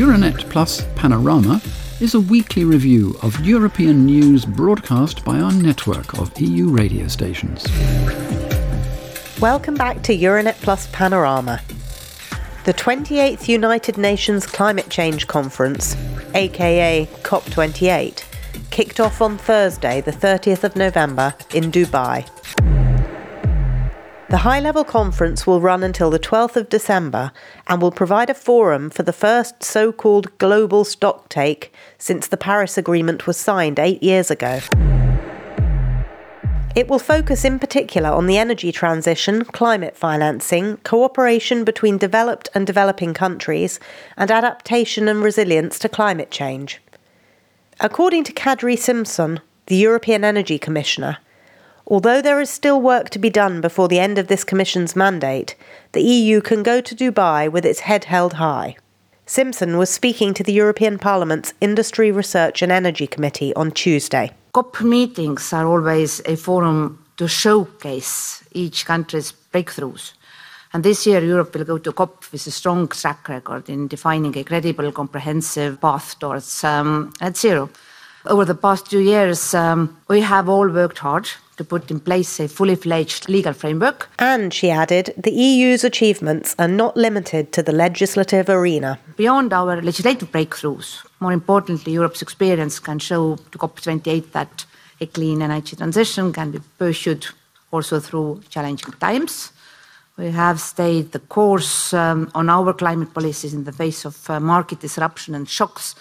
Euranet Plus Panorama is a weekly review of European news broadcast by our network of EU radio stations. Welcome back to Euranet Plus Panorama. The 28th United Nations Climate Change Conference, aka COP28, kicked off on Thursday, the 30th of November, in Dubai. The high level conference will run until the 12th of December and will provide a forum for the first so called global stocktake since the Paris Agreement was signed eight years ago. It will focus in particular on the energy transition, climate financing, cooperation between developed and developing countries, and adaptation and resilience to climate change. According to Kadri Simson, the European Energy Commissioner, Although there is still work to be done before the end of this Commission's mandate, the EU can go to Dubai with its head held high. Simson was speaking to the European Parliament's Industry, Research and Energy Committee on Tuesday. COP meetings are always a forum to showcase each country's breakthroughs. And this year, Europe will go to COP with a strong track record in defining a credible, comprehensive path towards um, net zero. Over the past two years, um, we have all worked hard to put in place a fully fledged legal framework. And, she added, the EU's achievements are not limited to the legislative arena. Beyond our legislative breakthroughs, more importantly, Europe's experience can show to COP28 that a clean energy transition can be pursued also through challenging times. We have stayed the course um, on our climate policies in the face of uh, market disruption and shocks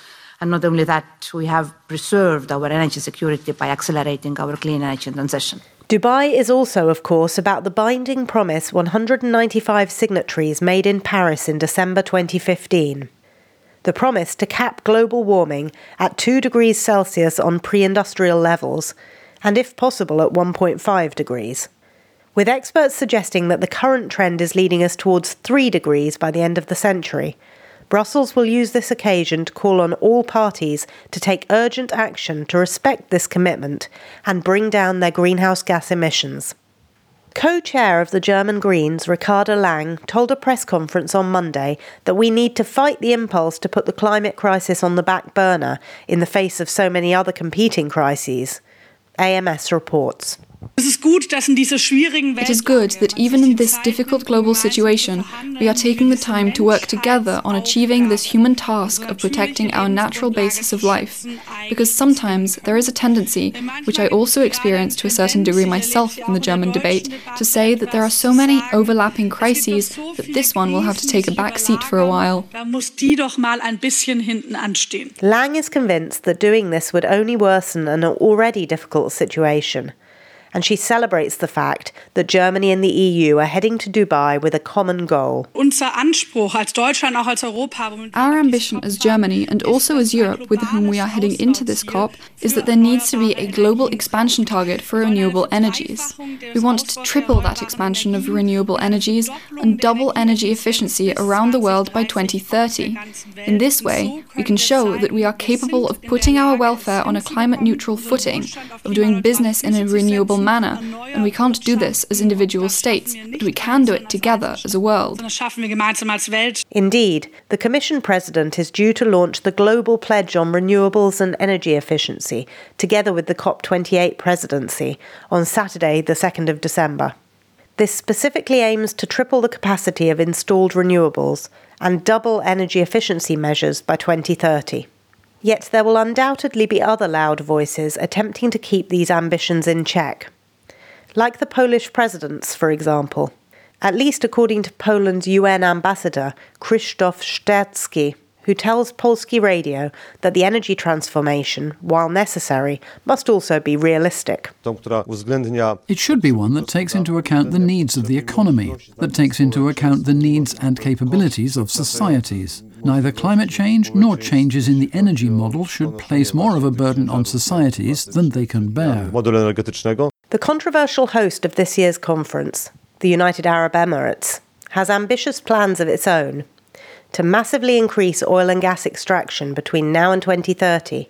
not only that, we have preserved our energy security by accelerating our clean energy transition. Dubai is also, of course, about the binding promise 195 signatories made in Paris in December 2015. The promise to cap global warming at 2 degrees Celsius on pre industrial levels, and if possible at 1.5 degrees. With experts suggesting that the current trend is leading us towards 3 degrees by the end of the century, Brussels will use this occasion to call on all parties to take urgent action to respect this commitment and bring down their greenhouse gas emissions. Co chair of the German Greens, Ricarda Lang, told a press conference on Monday that we need to fight the impulse to put the climate crisis on the back burner in the face of so many other competing crises. AMS reports. It is good that even in this difficult global situation, we are taking the time to work together on achieving this human task of protecting our natural basis of life. Because sometimes there is a tendency, which I also experienced to a certain degree myself in the German debate, to say that there are so many overlapping crises that this one will have to take a back seat for a while. Lang is convinced that doing this would only worsen an already difficult situation and she celebrates the fact that Germany and the EU are heading to Dubai with a common goal. Our ambition as Germany and also as Europe, with whom we are heading into this COP, is that there needs to be a global expansion target for renewable energies. We want to triple that expansion of renewable energies and double energy efficiency around the world by 2030. In this way, we can show that we are capable of putting our welfare on a climate neutral footing, of doing business in a renewable manner, and we can't do this as individual states, but we can do it together as a world. Indeed, the Commission President is due to launch the Global Pledge on Renewables and Energy Efficiency, together with the COP28 presidency, on Saturday, the 2nd of December. This specifically aims to triple the capacity of installed renewables and double energy efficiency measures by 2030. Yet there will undoubtedly be other loud voices attempting to keep these ambitions in check. Like the Polish presidents, for example, at least according to Poland's UN ambassador, Krzysztof Szczerski, who tells Polski Radio that the energy transformation, while necessary, must also be realistic. It should be one that takes into account the needs of the economy, that takes into account the needs and capabilities of societies. Neither climate change nor changes in the energy model should place more of a burden on societies than they can bear. The controversial host of this year's conference, the United Arab Emirates, has ambitious plans of its own to massively increase oil and gas extraction between now and 2030,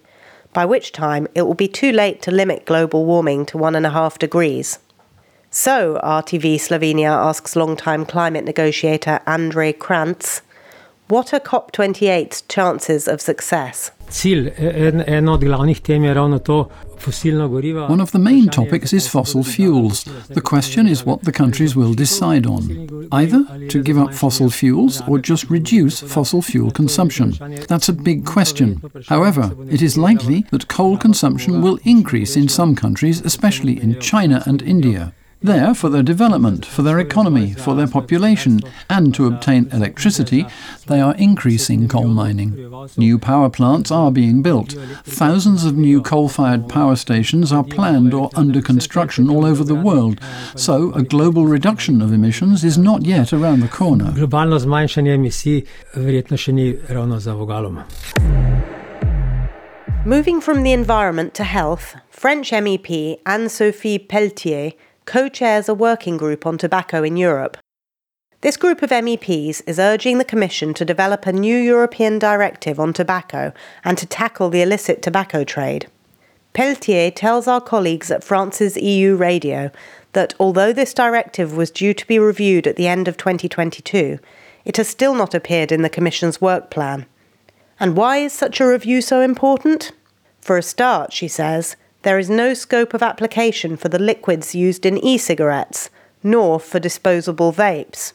by which time it will be too late to limit global warming to 1.5 degrees. So, RTV Slovenia asks longtime climate negotiator Andrej Kranjc What are COP28's chances of success? One of the main topics is fossil fuels. The question is what the countries will decide on. Either to give up fossil fuels or just reduce fossil fuel consumption. That's a big question. However, it is likely that coal consumption will increase in some countries, especially in China and India there for their development, for their economy, for their population, and to obtain electricity, they are increasing coal mining. New power plants are being built. Thousands of new coal fired power stations are planned or under construction all over the world, so a global reduction of emissions is not yet around the corner. Moving from the environment to health, French MEP Anne Sophie Pelletier co chairs a working group on tobacco in Europe. This group of MEPs is urging the Commission to develop a new European directive on tobacco and to tackle the illicit tobacco trade. Pelletier tells our colleagues at France's EU radio that although this directive was due to be reviewed at the end of 2022, it has still not appeared in the Commission's work plan. And why is such a review so important? For a start, she says, there is no scope of application for the liquids used in e cigarettes, nor for disposable vapes.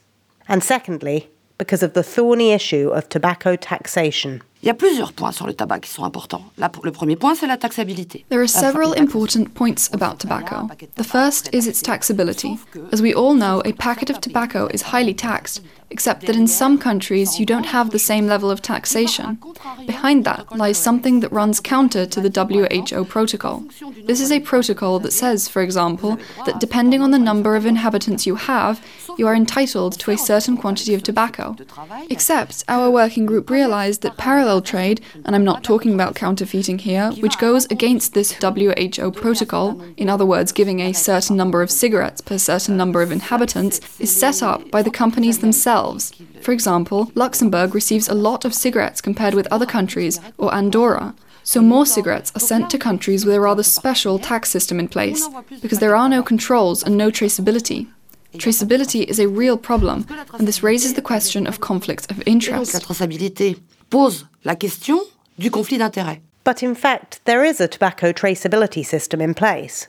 And secondly, because of the thorny issue of tobacco taxation. Il y a plusieurs points sur le tabac qui sont importants. le premier point, c'est la taxabilité. There are several important points about tobacco. The first is its taxability. As we all know, a packet of tobacco is highly taxed, except that in some countries you don't have the same level of taxation. Behind that lies something that runs counter to the WHO protocol. This is a protocol that says, for example, that depending on the number of inhabitants you have, you are entitled to a certain quantity of tobacco. Except our working group realized that parallel trade, and I'm not talking about counterfeiting here, which goes against this WHO protocol, in other words, giving a certain number of cigarettes per certain number of inhabitants, is set up by the companies themselves. For example, Luxembourg receives a lot of cigarettes compared with other countries, or Andorra. So more cigarettes are sent to countries with a rather special tax system in place, because there are no controls and no traceability. Traceability is a real problem, and this raises the question of conflict of interest. Pose la question du conflit d'intérêts. But in fact, there is a tobacco traceability system in place.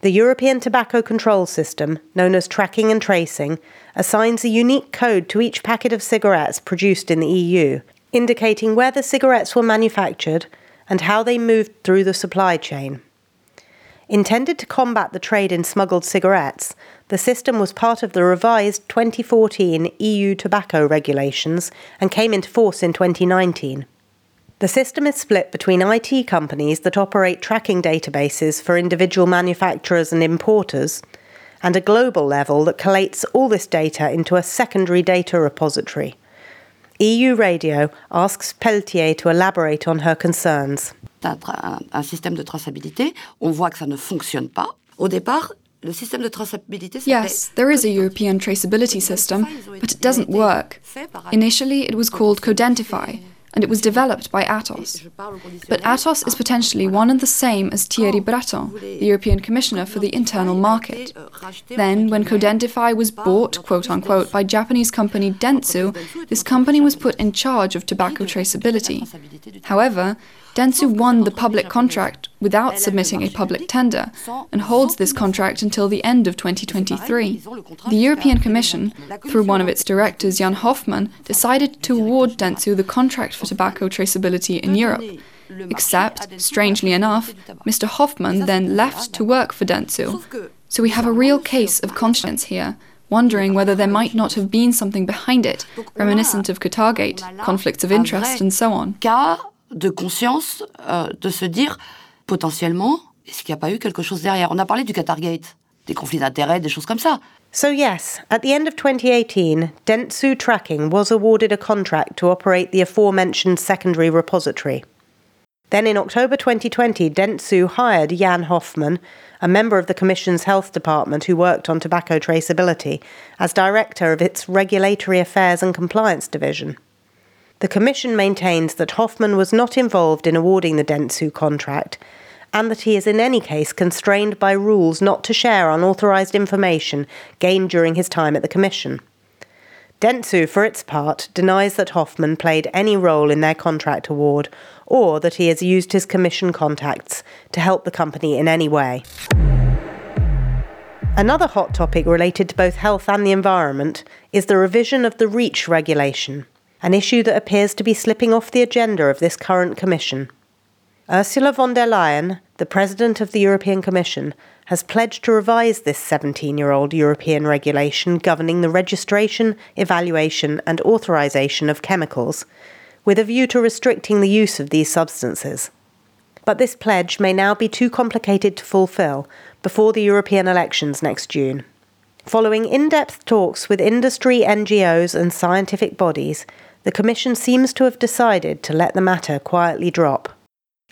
The European Tobacco Control System, known as Tracking and Tracing, assigns a unique code to each packet of cigarettes produced in the EU, indicating where the cigarettes were manufactured and how they moved through the supply chain. Intended to combat the trade in smuggled cigarettes, the system was part of the revised 2014 EU tobacco regulations and came into force in 2019. The system is split between IT companies that operate tracking databases for individual manufacturers and importers, and a global level that collates all this data into a secondary data repository. EU Radio asks Pelletier to elaborate on her concerns. Un, un système de traçabilité, on voit que ça ne fonctionne pas. Au départ, Yes, there is a European traceability system, but it doesn't work. Initially, it was called Codentify, and it was developed by Atos. But Atos is potentially one and the same as Thierry Breton, the European Commissioner for the Internal Market. Then, when Codentify was bought, quote unquote, by Japanese company Dentsu, this company was put in charge of tobacco traceability. However, Dentsu won the public contract without submitting a public tender and holds this contract until the end of 2023. The European Commission, through one of its directors, Jan Hofmann, decided to award Dentsu the contract for tobacco traceability in Europe. Except, strangely enough, Mr. Hofmann then left to work for Dentsu. So we have a real case of conscience here wondering whether there might not have been something behind it, reminiscent of Qatargate, conflicts of interest, and so on. de conscience euh, de se dire potentiellement, est-ce qu'il n'y a pas eu quelque chose derrière On a parlé du Qatargate, des conflits d'intérêts, des choses comme ça. So, yes, at the end of 2018, Dentsu Tracking was awarded a contract to operate the aforementioned secondary repository. Then in October 2020, Dentsu hired Jan Hoffman, a member of the Commission's Health Department who worked on tobacco traceability, as director of its Regulatory Affairs and Compliance Division. The Commission maintains that Hoffman was not involved in awarding the Dentsu contract and that he is in any case constrained by rules not to share unauthorised information gained during his time at the Commission. Dentsu, for its part, denies that Hoffman played any role in their contract award or that he has used his commission contacts to help the company in any way. Another hot topic related to both health and the environment is the revision of the REACH regulation, an issue that appears to be slipping off the agenda of this current Commission. Ursula von der Leyen, the President of the European Commission, has pledged to revise this 17 year old European regulation governing the registration, evaluation, and authorisation of chemicals, with a view to restricting the use of these substances. But this pledge may now be too complicated to fulfil before the European elections next June. Following in depth talks with industry, NGOs, and scientific bodies, the Commission seems to have decided to let the matter quietly drop.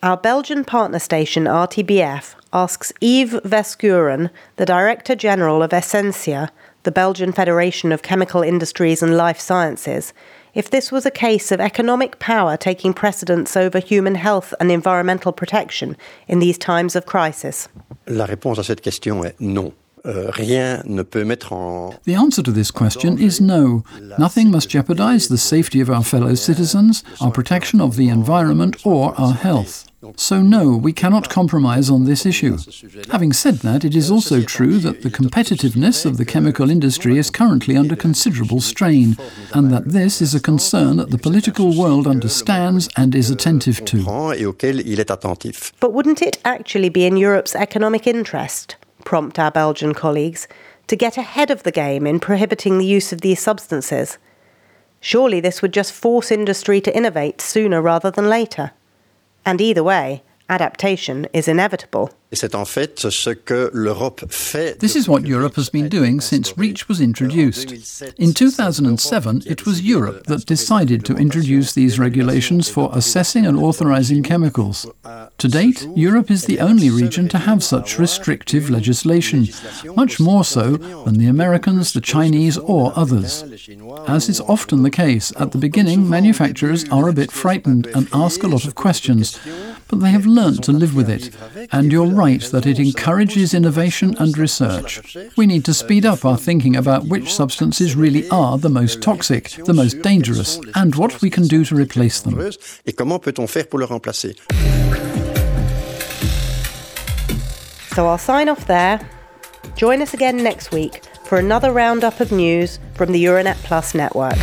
Our Belgian partner station RTBF asks Yves Verschueren, the Director General of Essenscia, the Belgian Federation of Chemical Industries and Life Sciences, if this was a case of economic power taking precedence over human health and environmental protection in these times of crisis. La réponse à cette question est non. Euh, the answer to this question is no. Nothing must jeopardize the safety of our fellow citizens, our protection of the environment, or our health. So, no, we cannot compromise on this issue. Having said that, it is also true that the competitiveness of the chemical industry is currently under considerable strain, and that this is a concern that the political world understands and is attentive to. But wouldn't it actually be in Europe's economic interest, prompt our Belgian colleagues, to get ahead of the game in prohibiting the use of these substances? Surely this would just force industry to innovate sooner rather than later. And either way, adaptation is inevitable. This is what Europe has been doing since REACH was introduced. In 2007, it was Europe that decided to introduce these regulations for assessing and authorizing chemicals. To date, Europe is the only region to have such restrictive legislation, much more so than the Americans, the Chinese, or others. As is often the case, at the beginning, manufacturers are a bit frightened and ask a lot of questions, but they have learned to live with it. And you're right right that it encourages innovation and research. We need to speed up our thinking about which substances really are the most toxic, the most dangerous, and what we can do to replace them. So I'll sign off there. Join us again next week for another roundup of news from the Euranet Plus network.